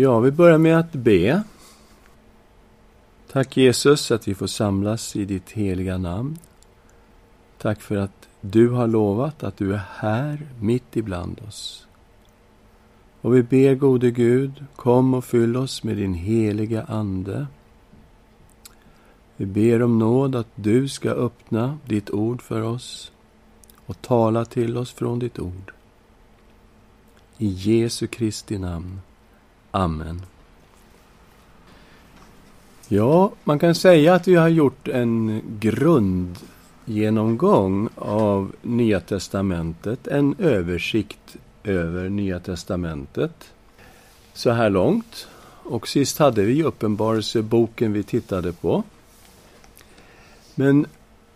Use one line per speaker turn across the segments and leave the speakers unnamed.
Ja, vi börjar med att be. Tack Jesus att vi får samlas i ditt heliga namn. Tack för att du har lovat att du är här mitt ibland oss. Och vi ber gode Gud, kom och fyll oss med din heliga Ande. Vi ber om nåd att du ska öppna ditt ord för oss och tala till oss från ditt ord. I Jesu Kristi namn. Amen. Ja, man kan säga att vi har gjort en grundgenomgång av Nya Testamentet, en översikt över Nya Testamentet så här långt. Och sist hade vi Uppenbarelseboken vi tittade på. Men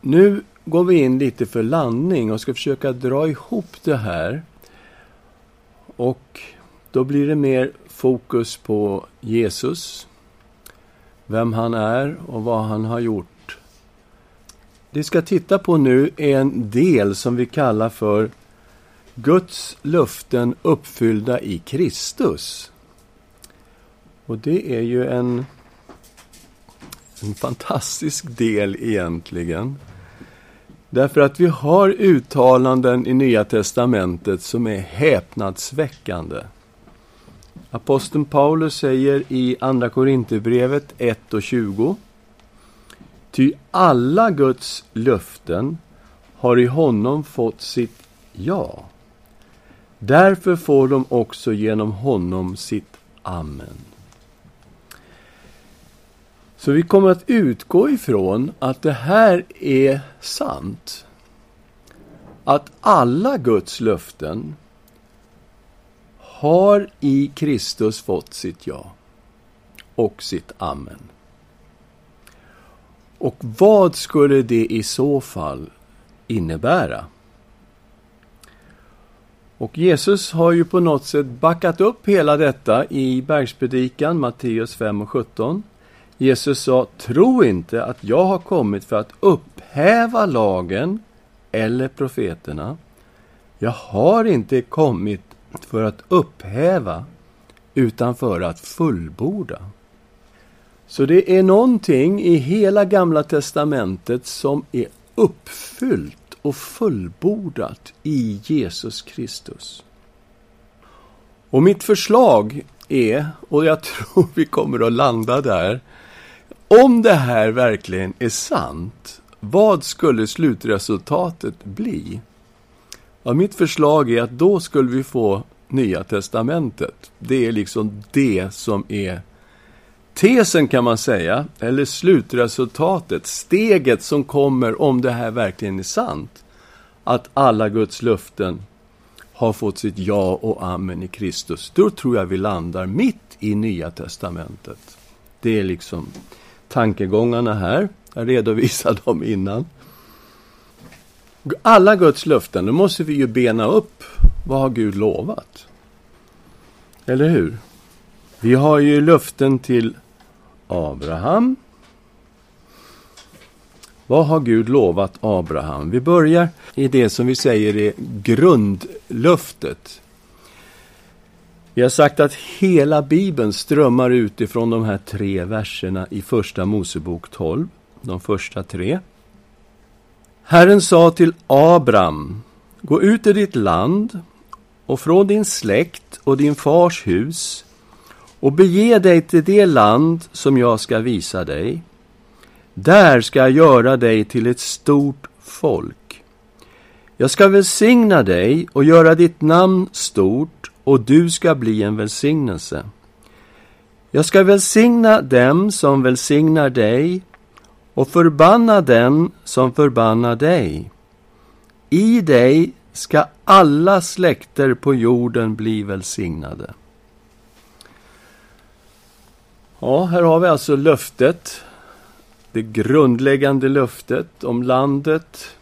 nu går vi in lite för landning och ska försöka dra ihop det här. Och då blir det mer fokus på Jesus, vem han är och vad han har gjort. Det vi ska titta på nu är en del som vi kallar för Guds löften uppfyllda i Kristus. Och det är ju en, en fantastisk del egentligen. Därför att vi har uttalanden i Nya Testamentet som är häpnadsväckande. Aposteln Paulus säger i Andra Korinthierbrevet 1 och 20. Ty alla Guds löften har i honom fått sitt ja. Därför får de också genom honom sitt amen. Så vi kommer att utgå ifrån att det här är sant. Att alla Guds löften har i Kristus fått sitt ja och sitt amen. Och vad skulle det i så fall innebära? Och Jesus har ju på något sätt backat upp hela detta i bergspredikan, Matteus 5 och 17. Jesus sa, tro inte att jag har kommit för att upphäva lagen eller profeterna. Jag har inte kommit för att upphäva, utan för att fullborda. Så det är någonting i hela Gamla Testamentet som är uppfyllt och fullbordat i Jesus Kristus. Och mitt förslag är, och jag tror vi kommer att landa där, om det här verkligen är sant, vad skulle slutresultatet bli? Ja, mitt förslag är att då skulle vi få Nya Testamentet. Det är liksom det som är tesen kan man säga, eller slutresultatet, steget som kommer om det här verkligen är sant. Att alla Guds löften har fått sitt ja och amen i Kristus. Då tror jag vi landar mitt i Nya Testamentet. Det är liksom tankegångarna här. Jag redovisade dem innan. Alla Guds löften, då måste vi ju bena upp vad har Gud lovat? Eller hur? Vi har ju löften till Abraham. Vad har Gud lovat Abraham? Vi börjar i det som vi säger är grundlöftet. Vi har sagt att hela Bibeln strömmar ut ifrån de här tre verserna i Första Mosebok 12, de första tre. Herren sa till Abraham, gå ut i ditt land och från din släkt och din fars hus och bege dig till det land som jag ska visa dig. Där ska jag göra dig till ett stort folk. Jag ska välsigna dig och göra ditt namn stort och du ska bli en välsignelse. Jag ska välsigna dem som välsignar dig och förbanna den som förbannar dig. I dig ska alla släkter på jorden bli välsignade. Ja, här har vi alltså löftet. Det grundläggande löftet om landet.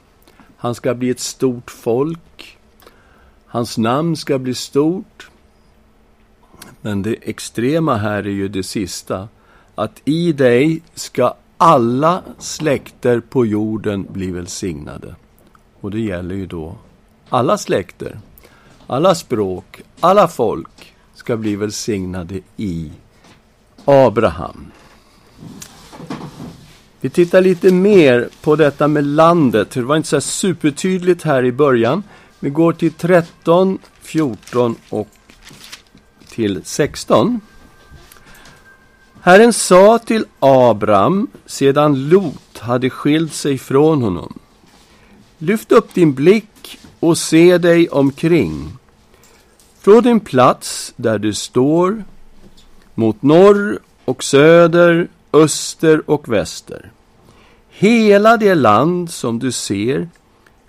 Han ska bli ett stort folk. Hans namn ska bli stort. Men det extrema här är ju det sista. Att i dig ska alla släkter på jorden bli välsignade. Och det gäller ju då alla släkter, alla språk, alla folk ska bli välsignade i Abraham. Vi tittar lite mer på detta med landet. Det var inte så supertydligt här i början. Vi går till 13, 14 och till 16. Herren sa till Abram sedan Lot hade skilt sig från honom. Lyft upp din blick och se dig omkring. Från din plats där du står mot norr och söder, öster och väster. Hela det land som du ser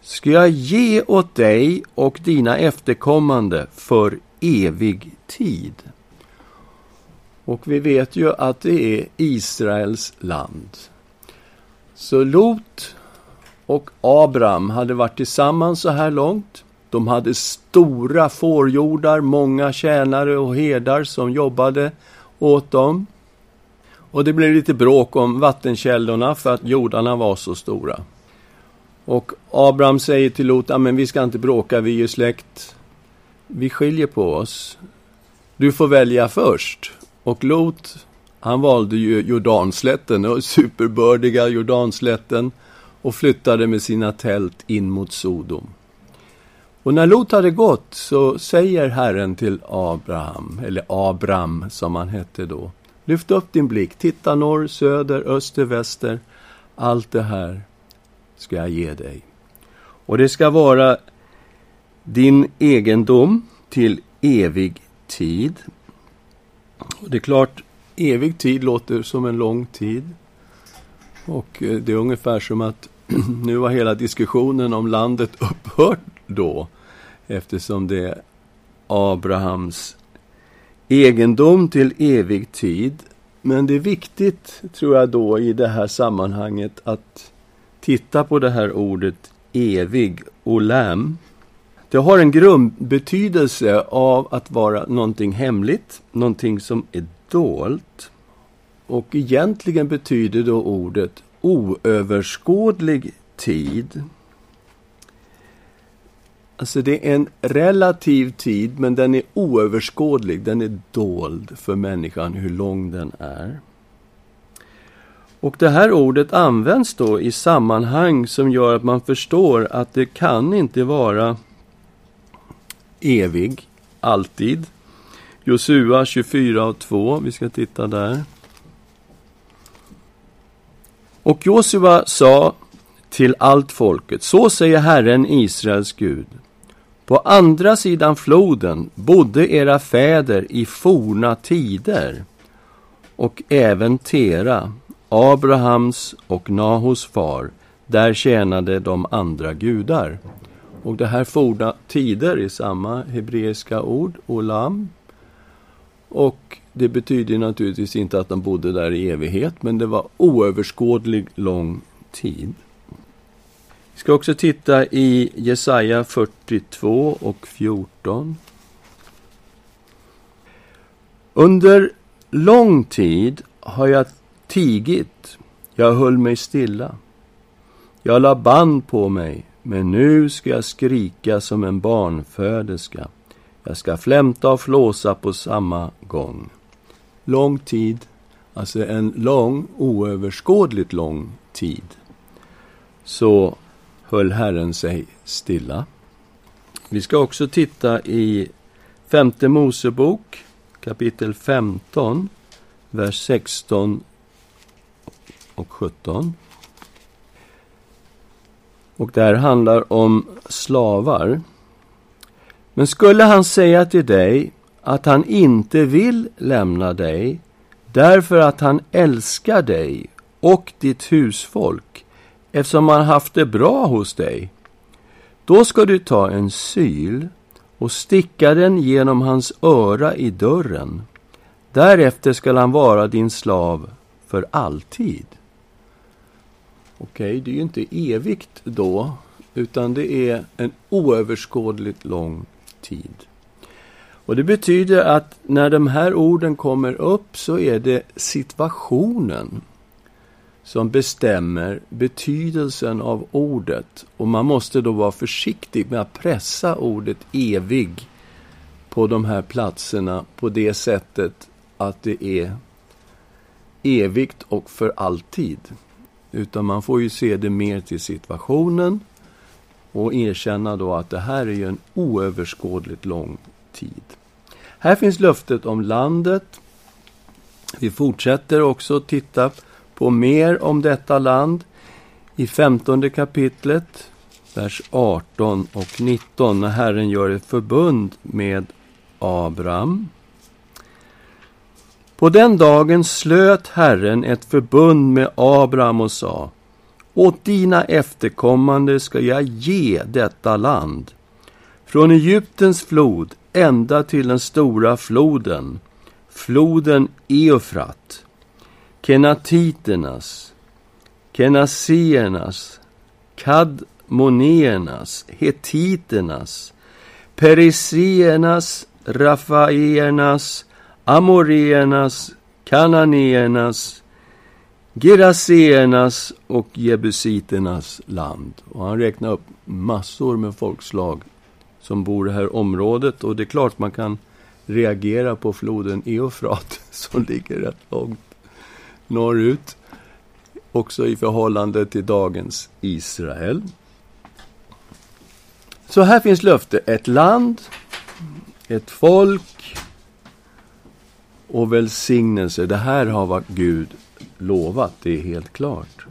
ska jag ge åt dig och dina efterkommande för evig tid. Och vi vet ju att det är Israels land. Så Lot och Abraham hade varit tillsammans så här långt. De hade stora fårjordar, många tjänare och herdar som jobbade åt dem. Och det blev lite bråk om vattenkällorna för att jordarna var så stora. Och Abraham säger till Lot, men vi ska inte bråka, vi är ju släkt. Vi skiljer på oss. Du får välja först. Och Lot, han valde ju Jordanslätten, den superbördiga Jordanslätten och flyttade med sina tält in mot Sodom. Och när Lot hade gått så säger Herren till Abraham, eller Abram som han hette då. Lyft upp din blick, titta norr, söder, öster, väster. Allt det här ska jag ge dig. Och det ska vara din egendom till evig tid. Och det är klart, evig tid låter som en lång tid. Och eh, det är ungefär som att nu har hela diskussionen om landet upphört då. Eftersom det är Abrahams egendom till evig tid. Men det är viktigt, tror jag då, i det här sammanhanget att titta på det här ordet evig, olam. Det har en grundbetydelse av att vara någonting hemligt, någonting som är dolt. Och egentligen betyder då ordet oöverskådlig tid. Alltså det är en relativ tid, men den är oöverskådlig. Den är dold för människan, hur lång den är. Och det här ordet används då i sammanhang som gör att man förstår att det kan inte vara evig, alltid. Josua 24 och 2, vi ska titta där. Och Josua sa till allt folket, så säger Herren Israels Gud. På andra sidan floden bodde era fäder i forna tider och även Tera, Abrahams och Nahos far, där tjänade de andra gudar. Och det här forna tider är samma hebreiska ord, olam. Och det betyder naturligtvis inte att de bodde där i evighet, men det var oöverskådlig lång tid. Vi ska också titta i Jesaja 42 och 14. Under lång tid har jag tigit, jag höll mig stilla. Jag la band på mig, men nu ska jag skrika som en barnföderska. Jag ska flämta och flåsa på samma gång. Lång tid, alltså en lång, oöverskådligt lång tid. Så höll Herren sig stilla. Vi ska också titta i femte Mosebok kapitel 15, vers 16 och 17. Och det här handlar om slavar. Men skulle han säga till dig att han inte vill lämna dig därför att han älskar dig och ditt husfolk eftersom han haft det bra hos dig. Då ska du ta en syl och sticka den genom hans öra i dörren. Därefter skall han vara din slav för alltid. Okej, okay, det är ju inte evigt då, utan det är en oöverskådligt lång tid. Och det betyder att när de här orden kommer upp så är det situationen som bestämmer betydelsen av ordet. Och man måste då vara försiktig med att pressa ordet evig på de här platserna på det sättet att det är evigt och för alltid. Utan man får ju se det mer till situationen och erkänna då att det här är ju en oöverskådligt lång tid. Här finns löftet om landet. Vi fortsätter också titta på mer om detta land i femtonde kapitlet, vers 18 och 19, när Herren gör ett förbund med Abraham. På den dagen slöt Herren ett förbund med Abraham och sa Åt dina efterkommande ska jag ge detta land, från Egyptens flod ända till den stora floden, floden Eufrat, kenatiternas, kenasiernas, kadmoneernas, hetiternas, perisiernas, rafaiernas, amoreernas, kananéernas, geraseernas och jebusiternas land. Och han räknar upp massor med folkslag som bor i det här området. Och det är klart man kan reagera på floden Eufrat som ligger rätt långt norrut. Också i förhållande till dagens Israel. Så här finns löfte. Ett land, ett folk och välsignelse. Det här har vad Gud lovat, det är helt klart.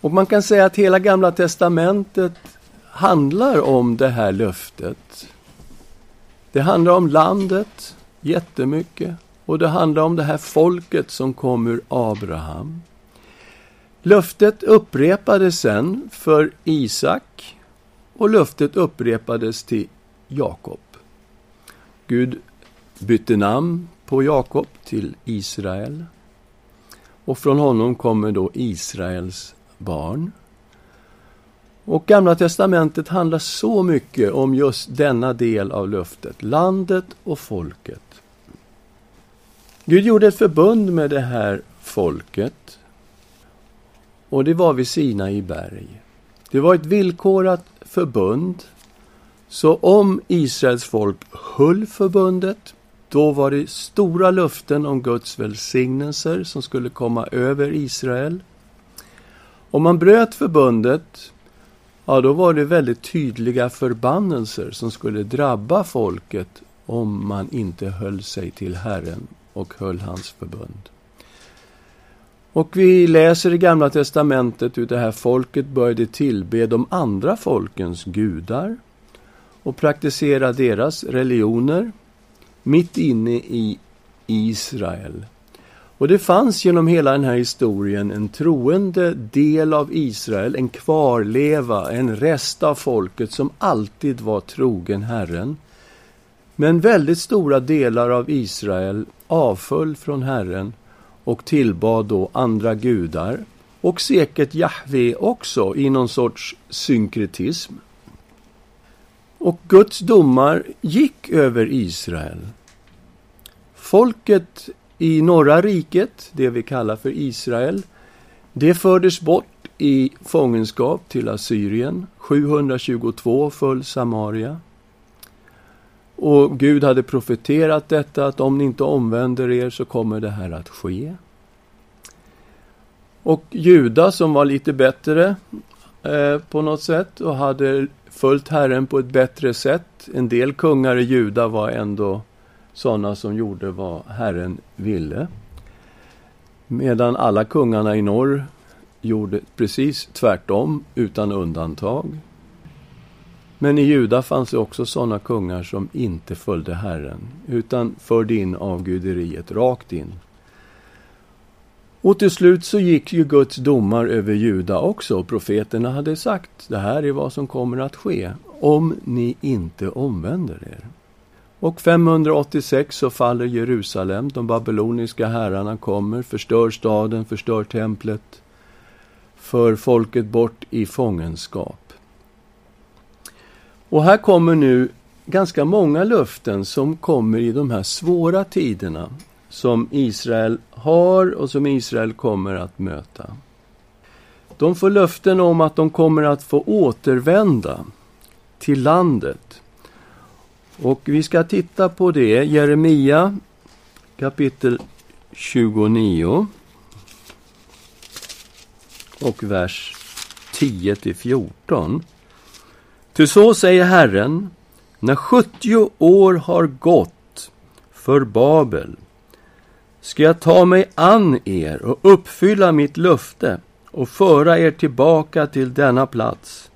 Och man kan säga att hela Gamla Testamentet handlar om det här löftet. Det handlar om landet jättemycket och det handlar om det här folket som kom ur Abraham. Löftet upprepades sen för Isak och löftet upprepades till Jakob. Gud bytte namn på Jakob till Israel. Och från honom kommer då Israels barn. Och Gamla testamentet handlar så mycket om just denna del av löftet, landet och folket. Gud gjorde ett förbund med det här folket och det var vid Sinai berg. Det var ett villkorat förbund. Så om Israels folk höll förbundet, då var det stora löften om Guds välsignelser som skulle komma över Israel. Om man bröt förbundet, ja, då var det väldigt tydliga förbannelser som skulle drabba folket om man inte höll sig till Herren och höll hans förbund. Och vi läser i Gamla testamentet hur det här folket började tillbe de andra folkens gudar och praktisera deras religioner mitt inne i Israel. Och det fanns genom hela den här historien en troende del av Israel, en kvarleva, en rest av folket som alltid var trogen Herren. Men väldigt stora delar av Israel avföll från Herren och tillbad då andra gudar och säkert Jahve också i någon sorts synkretism. Och Guds domar gick över Israel. Folket i norra riket, det vi kallar för Israel, det fördes bort i fångenskap till Assyrien. 722 föll Samaria. Och Gud hade profeterat detta, att om ni inte omvänder er så kommer det här att ske. Och Juda som var lite bättre eh, på något sätt och hade följt Herren på ett bättre sätt. En del kungar i Juda var ändå sådana som gjorde vad Herren ville. Medan alla kungarna i norr gjorde precis tvärtom, utan undantag. Men i Juda fanns det också sådana kungar som inte följde Herren, utan förde in avguderiet rakt in. Och till slut så gick ju Guds domar över Juda också. Profeterna hade sagt, det här är vad som kommer att ske, om ni inte omvänder er. Och 586 så faller Jerusalem, de babyloniska herrarna kommer, förstör staden, förstör templet, för folket bort i fångenskap. Och här kommer nu ganska många löften som kommer i de här svåra tiderna som Israel har och som Israel kommer att möta. De får löften om att de kommer att få återvända till landet. Och vi ska titta på det, Jeremia kapitel 29 och vers 10 till 14. Ty så säger Herren, när 70 år har gått för Babel ska jag ta mig an er och uppfylla mitt löfte och föra er tillbaka till denna plats.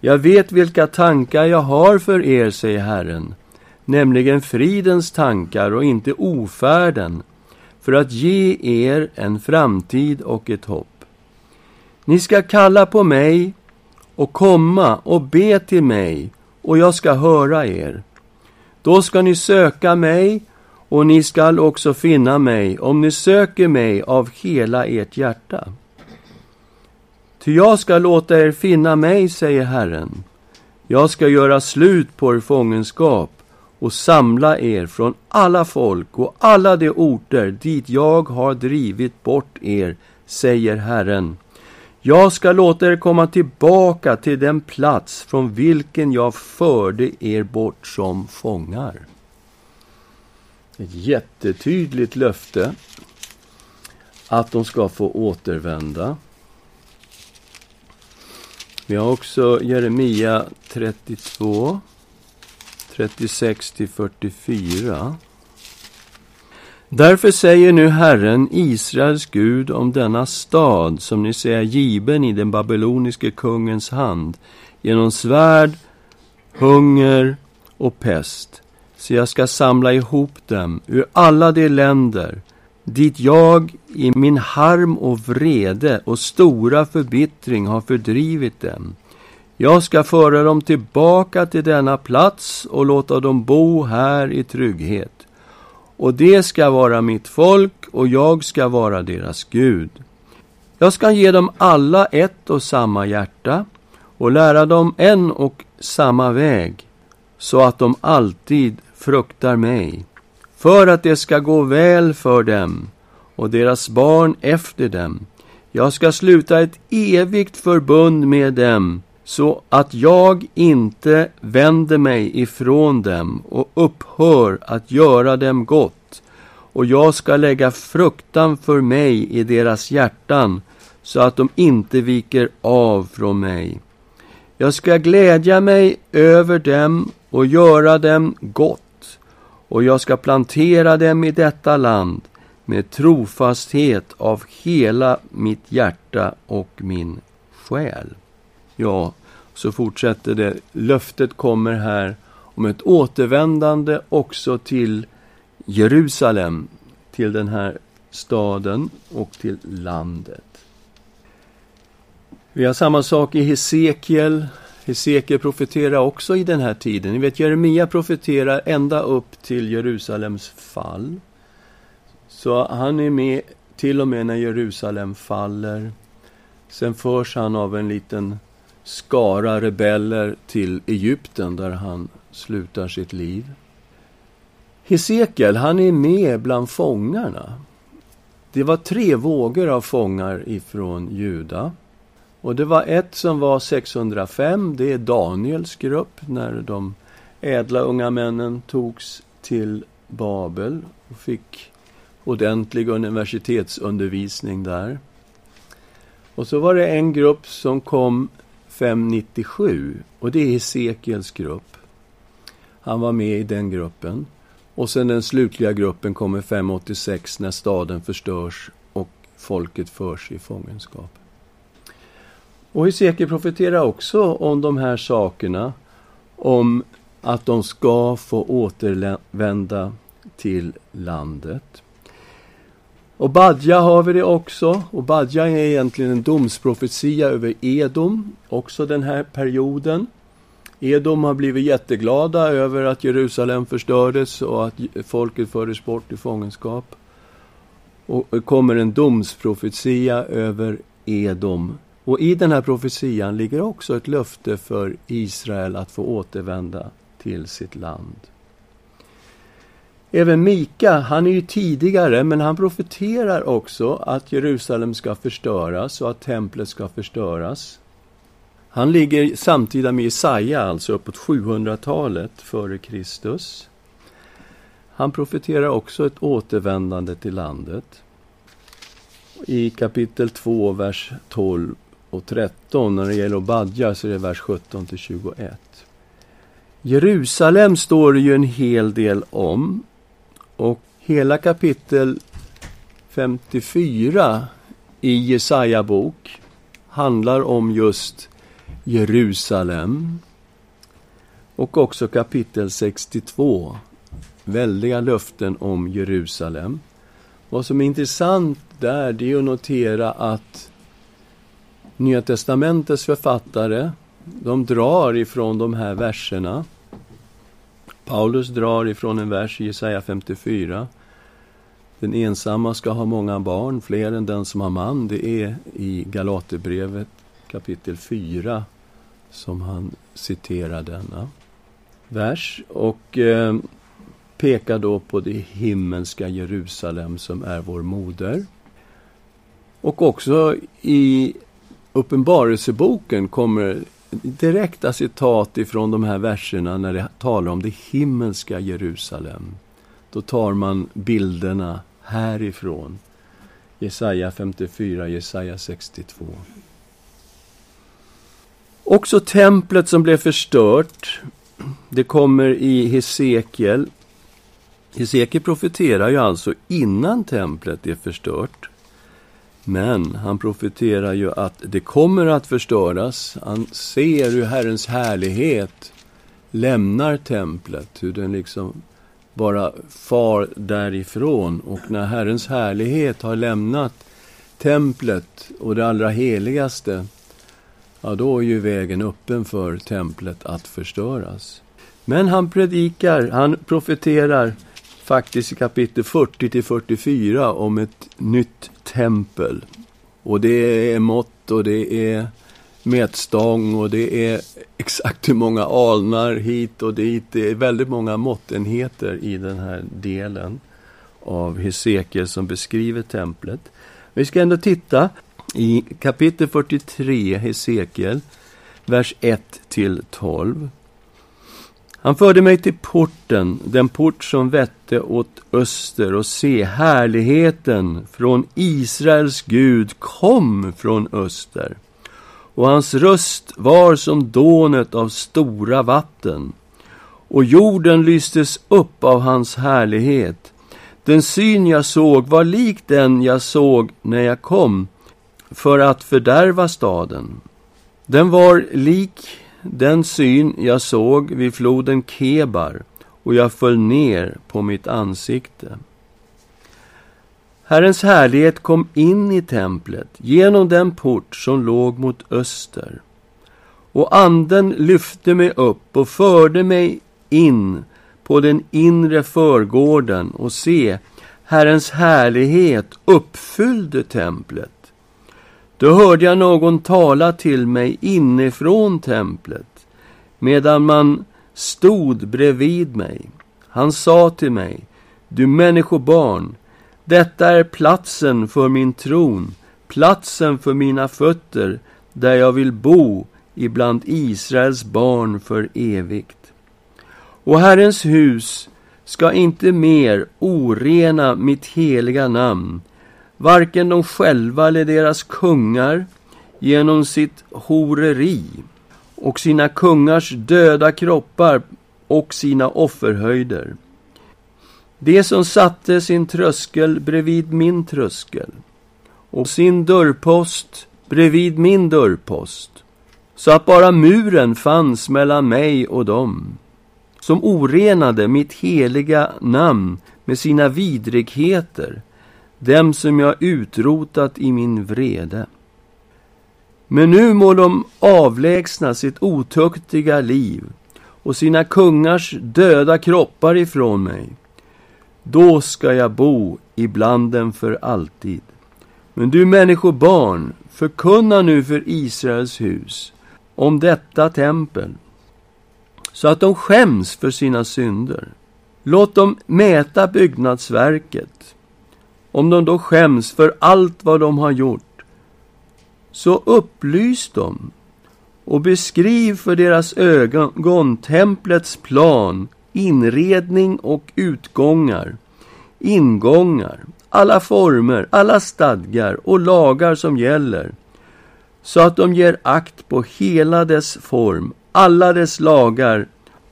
Jag vet vilka tankar jag har för er, säger Herren, nämligen fridens tankar och inte ofärden, för att ge er en framtid och ett hopp. Ni ska kalla på mig och komma och be till mig, och jag ska höra er. Då ska ni söka mig, och ni skall också finna mig, om ni söker mig av hela ert hjärta. Ty jag ska låta er finna mig, säger Herren. Jag ska göra slut på er fångenskap och samla er från alla folk och alla de orter dit jag har drivit bort er, säger Herren. Jag ska låta er komma tillbaka till den plats från vilken jag förde er bort som fångar. Ett jättetydligt löfte att de ska få återvända. Vi har också Jeremia 32, 36 44. Därför säger nu Herren, Israels Gud, om denna stad som ni ser given i den babyloniske kungens hand genom svärd, hunger och pest. Så jag ska samla ihop dem ur alla de länder dit jag i min harm och vrede och stora förbittring har fördrivit dem. Jag ska föra dem tillbaka till denna plats och låta dem bo här i trygghet. Och det ska vara mitt folk och jag ska vara deras Gud. Jag ska ge dem alla ett och samma hjärta och lära dem en och samma väg, så att de alltid fruktar mig för att det ska gå väl för dem och deras barn efter dem. Jag ska sluta ett evigt förbund med dem så att jag inte vänder mig ifrån dem och upphör att göra dem gott. Och jag ska lägga fruktan för mig i deras hjärtan så att de inte viker av från mig. Jag ska glädja mig över dem och göra dem gott och jag ska plantera dem i detta land med trofasthet av hela mitt hjärta och min själ. Ja, så fortsätter det. Löftet kommer här om ett återvändande också till Jerusalem, till den här staden och till landet. Vi har samma sak i Hesekiel Hesekiel profeterar också i den här tiden. Ni vet, Jeremia profeterar ända upp till Jerusalems fall. Så han är med till och med när Jerusalem faller. Sen förs han av en liten skara rebeller till Egypten där han slutar sitt liv. Hesekiel, han är med bland fångarna. Det var tre vågor av fångar ifrån Juda. Och det var ett som var 605, det är Daniels grupp, när de ädla unga männen togs till Babel och fick ordentlig universitetsundervisning där. Och så var det en grupp som kom 597 och det är Hesekiels grupp. Han var med i den gruppen. Och sen den slutliga gruppen kommer 586 när staden förstörs och folket förs i fångenskap. Och Hesekiel profeterar också om de här sakerna, om att de ska få återvända till landet. Och Badja har vi det också. Och Badja är egentligen en domsprofetia över Edom, också den här perioden. Edom har blivit jätteglada över att Jerusalem förstördes och att folket fördes bort i fångenskap. Och det kommer en domsprofetia över Edom och i den här profetian ligger också ett löfte för Israel att få återvända till sitt land. Även Mika, han är ju tidigare, men han profeterar också att Jerusalem ska förstöras och att templet ska förstöras. Han ligger samtida med Jesaja, alltså uppåt 700-talet före Kristus. Han profeterar också ett återvändande till landet. I kapitel 2, vers 12 och 13, när det gäller Obadja, så är det vers 17 till 21. Jerusalem står det ju en hel del om. Och hela kapitel 54 i Jesaja bok handlar om just Jerusalem. Och också kapitel 62. Väldiga löften om Jerusalem. Vad som är intressant där, det är att notera att Nya testamentets författare, de drar ifrån de här verserna. Paulus drar ifrån en vers i Jesaja 54. Den ensamma ska ha många barn, fler än den som har man. Det är i Galaterbrevet kapitel 4 som han citerar denna vers. Och eh, pekar då på det himmelska Jerusalem som är vår moder. Och också i Uppenbarelseboken kommer direkta citat ifrån de här verserna när det talar om det himmelska Jerusalem. Då tar man bilderna härifrån. Jesaja 54, Jesaja 62. Också templet som blev förstört, det kommer i Hesekiel. Hesekiel profeterar ju alltså innan templet är förstört. Men han profeterar ju att det kommer att förstöras. Han ser hur Herrens härlighet lämnar templet, hur den liksom bara far därifrån. Och när Herrens härlighet har lämnat templet och det allra heligaste, ja, då är ju vägen öppen för templet att förstöras. Men han predikar, han profeterar faktiskt i kapitel 40 till 44 om ett nytt tempel. Och det är mått och det är mätstång och det är exakt hur många alnar hit och dit. Det är väldigt många måttenheter i den här delen av Hesekiel som beskriver templet. Vi ska ändå titta i kapitel 43, Hesekiel, vers 1 till 12. Han förde mig till porten, den port som vette åt öster, och se, härligheten från Israels Gud kom från öster. Och hans röst var som dånet av stora vatten, och jorden lystes upp av hans härlighet. Den syn jag såg var lik den jag såg när jag kom för att fördärva staden. Den var lik den syn jag såg vid floden Kebar och jag föll ner på mitt ansikte. Herrens härlighet kom in i templet genom den port som låg mot öster. Och anden lyfte mig upp och förde mig in på den inre förgården och se, Herrens härlighet uppfyllde templet. Då hörde jag någon tala till mig inifrån templet, medan man stod bredvid mig. Han sa till mig, du människobarn, detta är platsen för min tron, platsen för mina fötter, där jag vill bo ibland Israels barn för evigt. Och Herrens hus ska inte mer orena mitt heliga namn, varken de själva eller deras kungar genom sitt horeri och sina kungars döda kroppar och sina offerhöjder. Det som satte sin tröskel bredvid min tröskel och sin dörrpost bredvid min dörrpost så att bara muren fanns mellan mig och dem som orenade mitt heliga namn med sina vidrigheter dem som jag utrotat i min vrede. Men nu må de avlägsna sitt otuktiga liv och sina kungars döda kroppar ifrån mig. Då ska jag bo ibland dem för alltid. Men du människobarn, förkunna nu för Israels hus om detta tempel, så att de skäms för sina synder. Låt dem mäta byggnadsverket om de då skäms för allt vad de har gjort, så upplys dem och beskriv för deras ögon templets plan, inredning och utgångar, ingångar, alla former, alla stadgar och lagar som gäller, så att de ger akt på hela dess form, alla dess lagar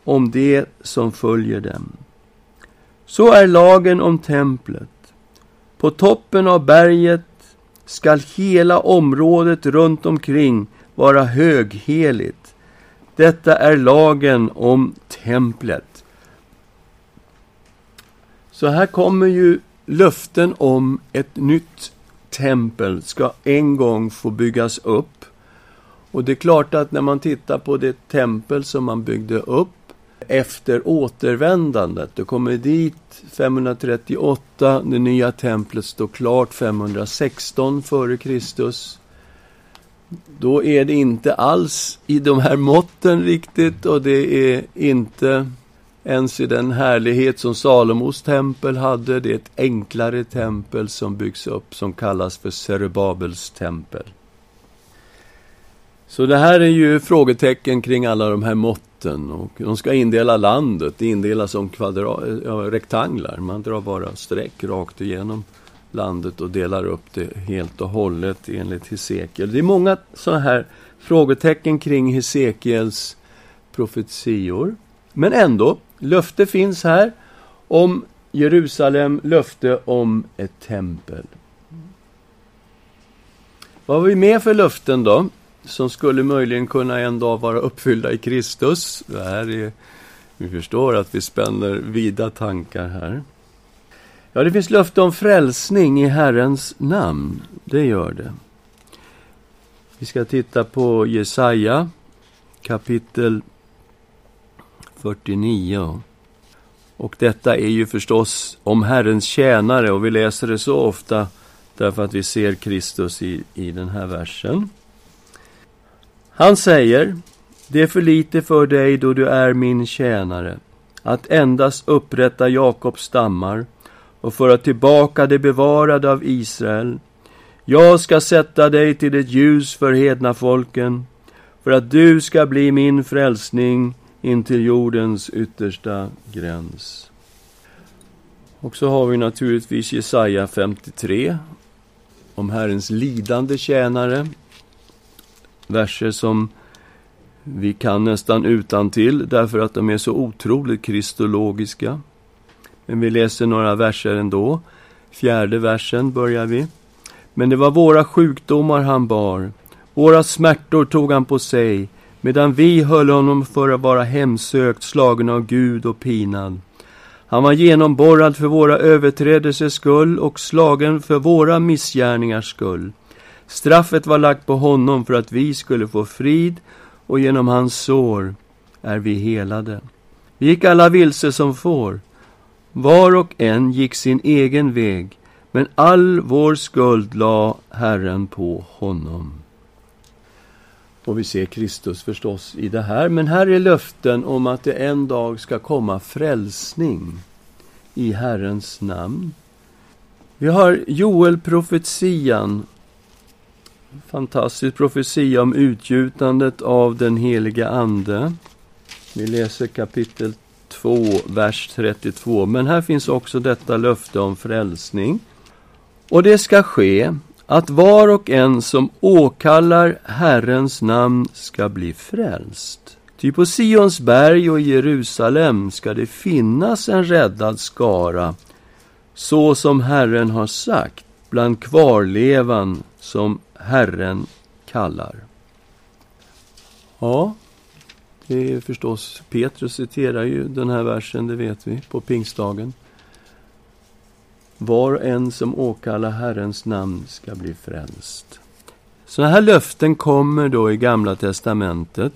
om det som följer dem. Så är lagen om templet. På toppen av berget skall hela området runt omkring vara högheligt. Detta är lagen om templet. Så här kommer ju löften om ett nytt tempel ska en gång få byggas upp. Och det är klart att när man tittar på det tempel som man byggde upp efter återvändandet. Du kommer dit 538, det nya templet står klart 516 före Kristus. Då är det inte alls i de här måtten riktigt och det är inte ens i den härlighet som Salomos tempel hade. Det är ett enklare tempel som byggs upp som kallas för Zerubabels tempel. Så det här är ju frågetecken kring alla de här måtten. Och de ska indela landet, det indelas som kvadrat, ja, rektanglar. Man drar bara streck rakt igenom landet och delar upp det helt och hållet enligt Hesekiel. Det är många sådana här frågetecken kring Hesekiels profetior. Men ändå, löfte finns här om Jerusalem, löfte om ett tempel. Vad har vi med för löften då? Som skulle möjligen kunna en dag vara uppfyllda i Kristus. Det här är, vi förstår att vi spänner vida tankar här. Ja, det finns löfte om frälsning i Herrens namn. Det gör det. Vi ska titta på Jesaja kapitel 49. Och detta är ju förstås om Herrens tjänare och vi läser det så ofta därför att vi ser Kristus i, i den här versen. Han säger, det är för lite för dig då du är min tjänare, att endast upprätta Jakobs stammar och föra tillbaka det bevarade av Israel. Jag ska sätta dig till ett ljus för hedna folken, för att du ska bli min frälsning intill jordens yttersta gräns. Och så har vi naturligtvis Jesaja 53 om Herrens lidande tjänare verser som vi kan nästan utan till därför att de är så otroligt kristologiska. Men vi läser några verser ändå. Fjärde versen börjar vi. Men det var våra sjukdomar han bar, våra smärtor tog han på sig, medan vi höll honom för att vara hemsökt, slagen av Gud och pinad. Han var genomborrad för våra överträdelsers skull och slagen för våra missgärningars skull. Straffet var lagt på honom för att vi skulle få frid och genom hans sår är vi helade. Vi gick alla vilse som får. Var och en gick sin egen väg, men all vår skuld la Herren på honom. Och vi ser Kristus förstås i det här, men här är löften om att det en dag ska komma frälsning i Herrens namn. Vi har Joel-profetian fantastisk profetia om utgjutandet av den heliga Ande. Vi läser kapitel 2, vers 32. Men här finns också detta löfte om frälsning. Och det ska ske att var och en som åkallar Herrens namn ska bli frälst. Ty på Sions berg och i Jerusalem ska det finnas en räddad skara, så som Herren har sagt, bland kvarlevan som Herren kallar. Ja, det är förstås, Petrus citerar ju den här versen, det vet vi, på pingstdagen. Var och en som åkallar Herrens namn ska bli frälst. Sådana här löften kommer då i Gamla testamentet.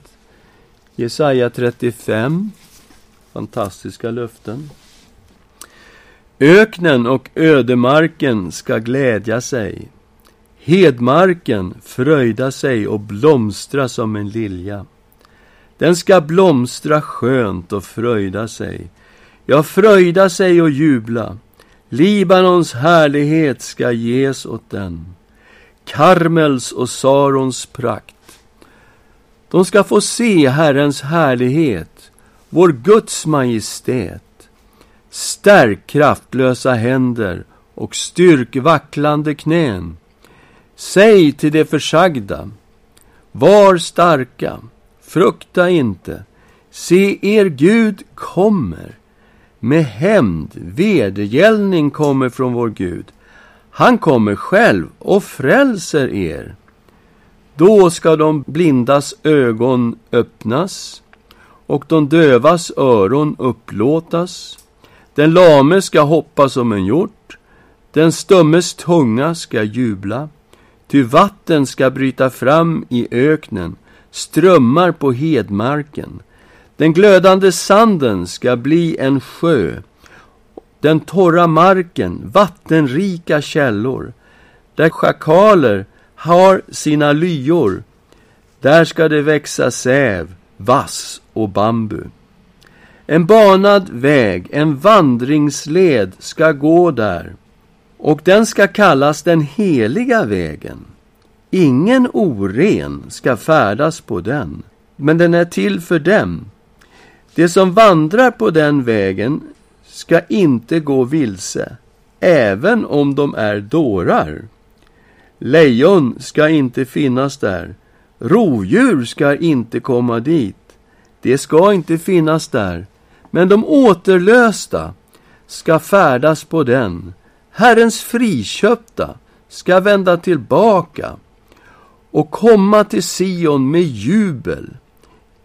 Jesaja 35, fantastiska löften. Öknen och ödemarken ska glädja sig. Hedmarken fröjda sig och blomstra som en lilja. Den ska blomstra skönt och fröjda sig. Ja, fröjda sig och jubla. Libanons härlighet ska ges åt den. Karmels och Sarons prakt. De ska få se Herrens härlighet, vår Guds majestät. Stärk kraftlösa händer och styrk vacklande knän. Säg till det försagda, var starka, frukta inte. Se, er Gud kommer. Med hämnd, vedergällning kommer från vår Gud. Han kommer själv och frälser er. Då ska de blindas ögon öppnas och de dövas öron upplåtas. Den lame ska hoppa som en hjort, den stummes tunga ska jubla. Ty vatten ska bryta fram i öknen, strömmar på hedmarken. Den glödande sanden ska bli en sjö, den torra marken vattenrika källor. Där schakaler har sina lyor, där ska det växa säv, vass och bambu. En banad väg, en vandringsled ska gå där, och den ska kallas den heliga vägen. Ingen oren ska färdas på den, men den är till för dem. De som vandrar på den vägen ska inte gå vilse, även om de är dårar. Lejon ska inte finnas där, rovdjur ska inte komma dit. Det ska inte finnas där, men de återlösta ska färdas på den. Herrens friköpta ska vända tillbaka och komma till Sion med jubel.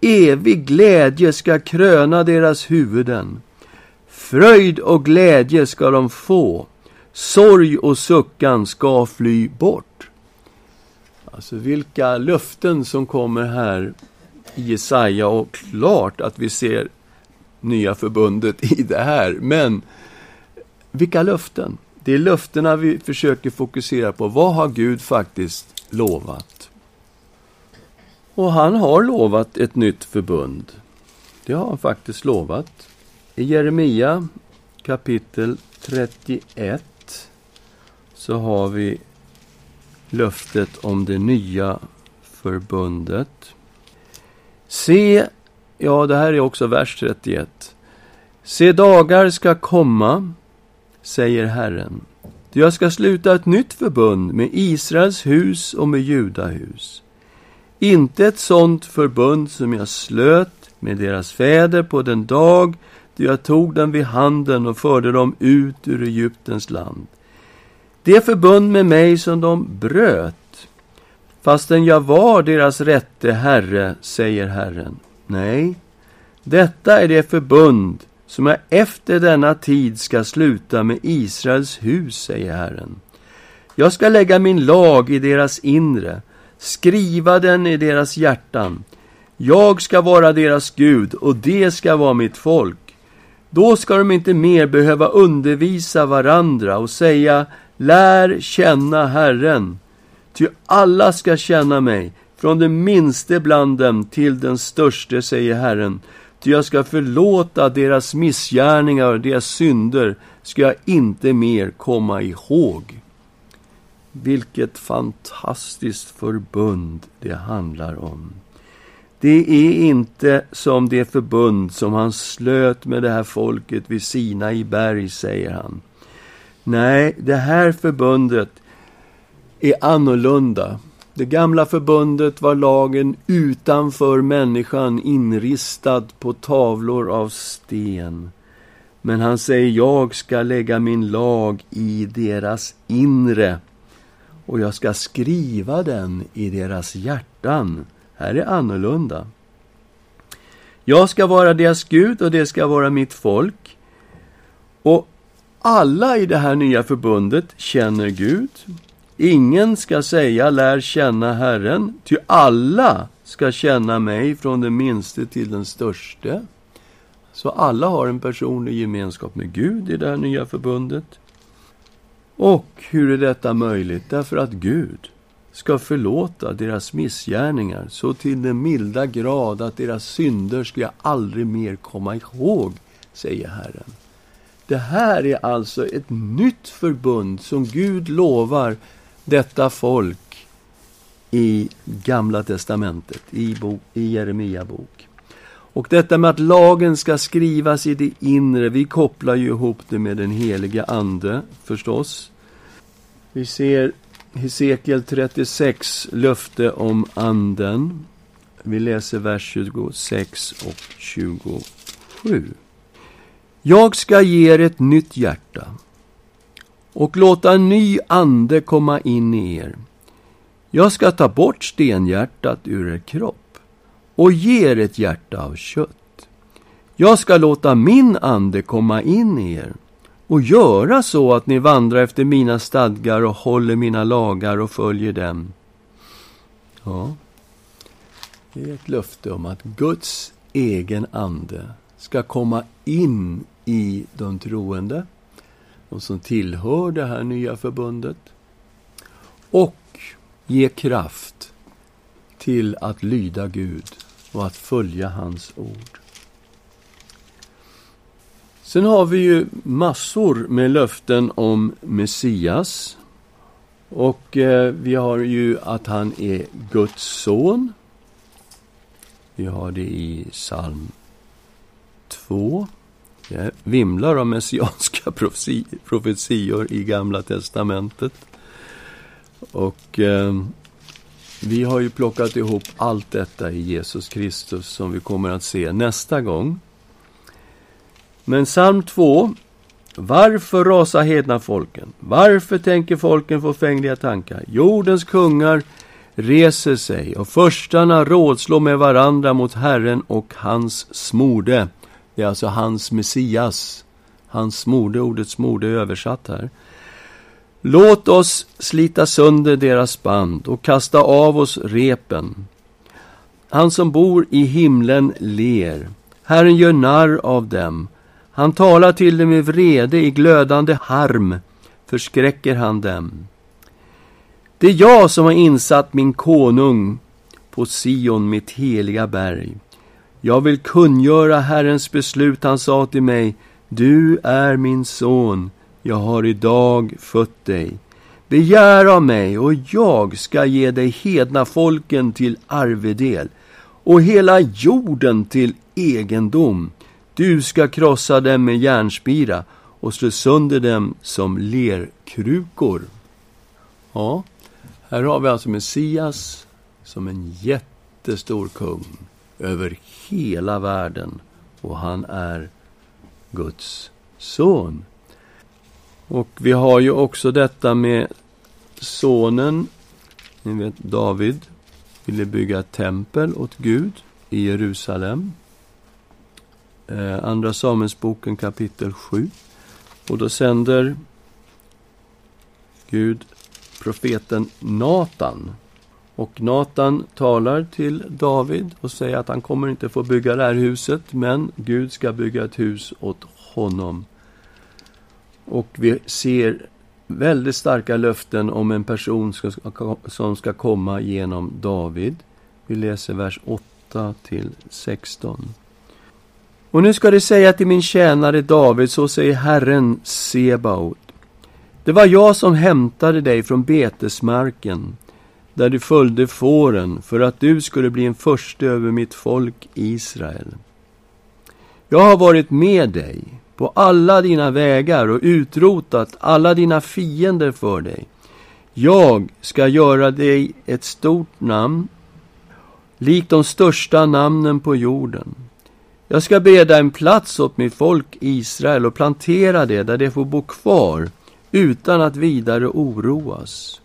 Evig glädje ska kröna deras huvuden. Fröjd och glädje ska de få. Sorg och suckan ska fly bort. Alltså vilka löften som kommer här i Jesaja och klart att vi ser nya förbundet i det här. Men vilka löften? Det är löftena vi försöker fokusera på. Vad har Gud faktiskt lovat? Och han har lovat ett nytt förbund. Det har han faktiskt lovat. I Jeremia kapitel 31 så har vi löftet om det nya förbundet. Se, ja det här är också vers 31. Se, dagar ska komma, säger Herren. Jag ska sluta ett nytt förbund med Israels hus och med Judahus. Inte ett sådant förbund som jag slöt med deras fäder på den dag då jag tog dem vid handen och förde dem ut ur Egyptens land. Det förbund med mig som de bröt, fastän jag var deras rätte herre, säger Herren. Nej, detta är det förbund som jag efter denna tid ska sluta med Israels hus, säger Herren. Jag ska lägga min lag i deras inre, skriva den i deras hjärtan. Jag ska vara deras Gud och det ska vara mitt folk. Då ska de inte mer behöva undervisa varandra och säga Lär känna Herren. Ty alla ska känna mig, från den minste bland dem till den störste, säger Herren. Ty jag ska förlåta deras missgärningar och deras synder ska jag inte mer komma ihåg. Vilket fantastiskt förbund det handlar om. Det är inte som det förbund som han slöt med det här folket vid Sina i berg, säger han. Nej, det här förbundet är annorlunda. Det gamla förbundet var lagen utanför människan inristad på tavlor av sten. Men han säger, jag ska lägga min lag i deras inre och jag ska skriva den i deras hjärtan. Här är annorlunda. Jag ska vara deras Gud och det ska vara mitt folk. Och alla i det här nya förbundet känner Gud. Ingen ska säga lär känna Herren, ty alla ska känna mig från den minste till den störste. Så alla har en personlig gemenskap med Gud i det här nya förbundet. Och hur är detta möjligt? Därför att Gud ska förlåta deras missgärningar så till den milda grad att deras synder ska jag aldrig mer komma ihåg, säger Herren. Det här är alltså ett nytt förbund som Gud lovar detta folk i Gamla Testamentet, i, bo, i Jeremia bok. Och detta med att lagen ska skrivas i det inre, vi kopplar ju ihop det med den heliga Ande förstås. Vi ser Hesekiel 36, löfte om Anden. Vi läser vers 26 och 27. Jag ska ge er ett nytt hjärta och låta en ny ande komma in i er. Jag ska ta bort stenhjärtat ur er kropp och ge er ett hjärta av kött. Jag ska låta min ande komma in i er och göra så att ni vandrar efter mina stadgar och håller mina lagar och följer dem. Ja, det är ett löfte om att Guds egen ande ska komma in i de troende, de som tillhör det här nya förbundet, och ge kraft till att lyda Gud och att följa hans ord. Sen har vi ju massor med löften om Messias. Och eh, vi har ju att han är Guds son. Vi har det i psalm 2. Det vimlar av messianska profetior i Gamla testamentet. Och eh, vi har ju plockat ihop allt detta i Jesus Kristus som vi kommer att se nästa gång. Men psalm 2. Varför rasar hedna folken? Varför tänker folken förfängliga tankar? Jordens kungar reser sig och förstarna rådslår med varandra mot Herren och hans smorde. Det är alltså hans Messias. Hans mode, ordet smorde är översatt här. Låt oss slita sönder deras band och kasta av oss repen. Han som bor i himlen ler. Herren gör narr av dem. Han talar till dem i vrede, i glödande harm förskräcker han dem. Det är jag som har insatt min konung på Sion, mitt heliga berg. Jag vill kungöra Herrens beslut. Han sa till mig, du är min son, jag har idag fött dig. Begär av mig, och jag ska ge dig hedna folken till arvedel och hela jorden till egendom. Du ska krossa dem med järnspira och slå sönder dem som lerkrukor. Ja, här har vi alltså Messias som en jättestor kung över hela världen och han är Guds son. Och vi har ju också detta med sonen, ni vet David ville bygga ett tempel åt Gud i Jerusalem. Eh, Andra Samuelsboken kapitel 7. Och då sänder Gud profeten Natan. Och Natan talar till David och säger att han kommer inte få bygga det här huset, men Gud ska bygga ett hus åt honom. Och vi ser väldigt starka löften om en person som ska komma genom David. Vi läser vers 8 till 16. Och nu ska det säga till min tjänare David, så säger Herren Sebaot. Det var jag som hämtade dig från betesmarken, där du följde fåren, för att du skulle bli en förste över mitt folk Israel. Jag har varit med dig på alla dina vägar och utrotat alla dina fiender för dig. Jag ska göra dig ett stort namn, likt de största namnen på jorden. Jag ska bereda en plats åt mitt folk Israel och plantera det där det får bo kvar utan att vidare oroas.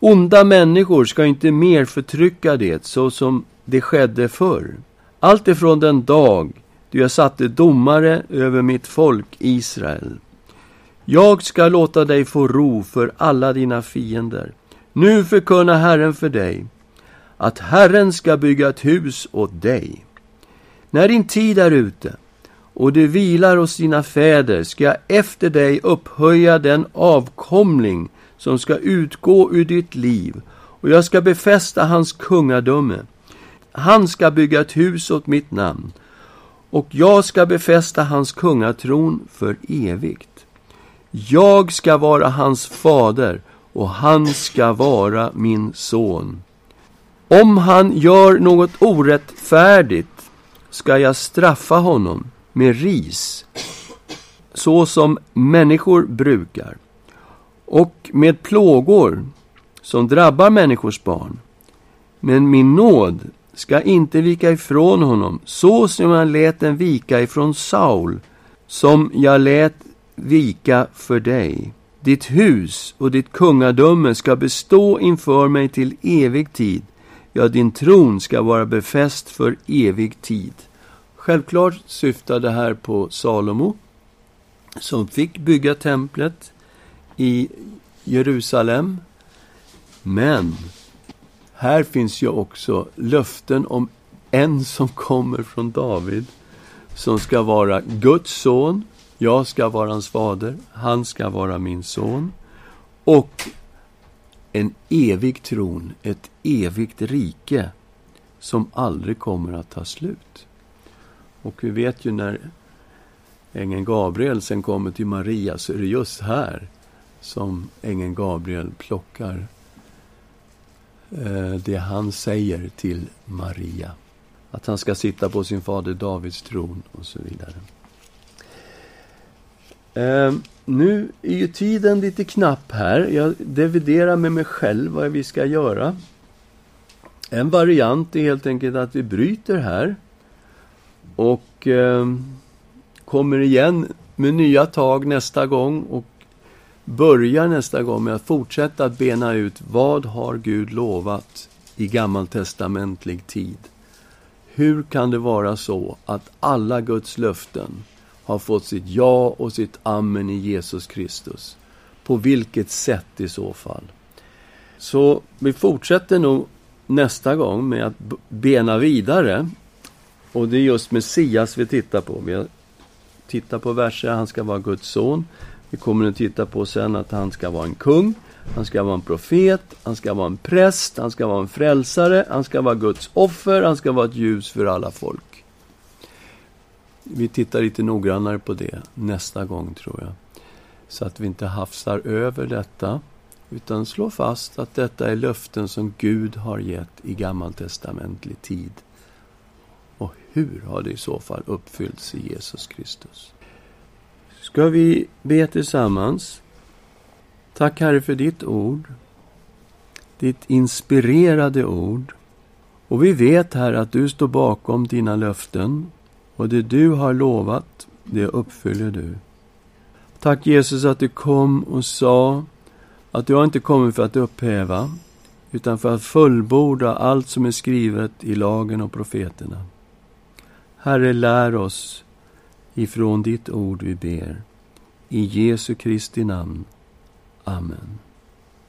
Onda människor ska inte mer förtrycka det så som det skedde förr. Allt ifrån den dag då jag satte domare över mitt folk Israel. Jag ska låta dig få ro för alla dina fiender. Nu förkunnar Herren för dig att Herren ska bygga ett hus åt dig. När din tid är ute och du vilar hos dina fäder ska jag efter dig upphöja den avkomling som ska utgå ur ditt liv och jag ska befästa hans kungadöme. Han ska bygga ett hus åt mitt namn och jag ska befästa hans kungatron för evigt. Jag ska vara hans fader och han ska vara min son. Om han gör något orättfärdigt ska jag straffa honom med ris, så som människor brukar, och med plågor som drabbar människors barn. Men min nåd ska inte vika ifrån honom, så som jag lät den vika ifrån Saul, som jag lät vika för dig. Ditt hus och ditt kungadöme ska bestå inför mig till evig tid. Ja, din tron ska vara befäst för evig tid. Självklart syftar det här på Salomo, som fick bygga templet i Jerusalem. Men här finns ju också löften om en som kommer från David, som ska vara Guds son, jag ska vara hans fader, han ska vara min son. Och en evig tron, ett evigt rike som aldrig kommer att ta slut. Och vi vet ju när ängeln Gabriel sen kommer till Maria så är det just här som ängeln Gabriel plockar eh, det han säger till Maria. Att han ska sitta på sin fader Davids tron och så vidare. Eh, nu är ju tiden lite knapp här. Jag dividerar med mig själv vad vi ska göra. En variant är helt enkelt att vi bryter här och eh, kommer igen med nya tag nästa gång och börjar nästa gång med att fortsätta att bena ut vad har Gud lovat i gammaltestamentlig tid. Hur kan det vara så att alla Guds löften har fått sitt ja och sitt amen i Jesus Kristus? På vilket sätt i så fall? Så vi fortsätter nog nästa gång med att bena vidare. Och det är just Messias vi tittar på. Vi tittar på verser, han ska vara Guds son. Vi kommer att titta på sen att han ska vara en kung, han ska vara en profet, han ska vara en präst, han ska vara en frälsare, han ska vara Guds offer, han ska vara ett ljus för alla folk. Vi tittar lite noggrannare på det nästa gång, tror jag. Så att vi inte hafsar över detta, utan slår fast att detta är löften som Gud har gett i gammaltestamentlig tid. Och hur har det i så fall uppfyllts i Jesus Kristus? Ska vi be tillsammans? Tack Herre för ditt ord, ditt inspirerade ord. Och vi vet här att du står bakom dina löften och det du har lovat, det uppfyller du. Tack Jesus att du kom och sa att du har inte kommit för att upphäva utan för att fullborda allt som är skrivet i lagen och profeterna. Herre, lär oss ifrån ditt ord vi ber. I Jesu Kristi namn. Amen.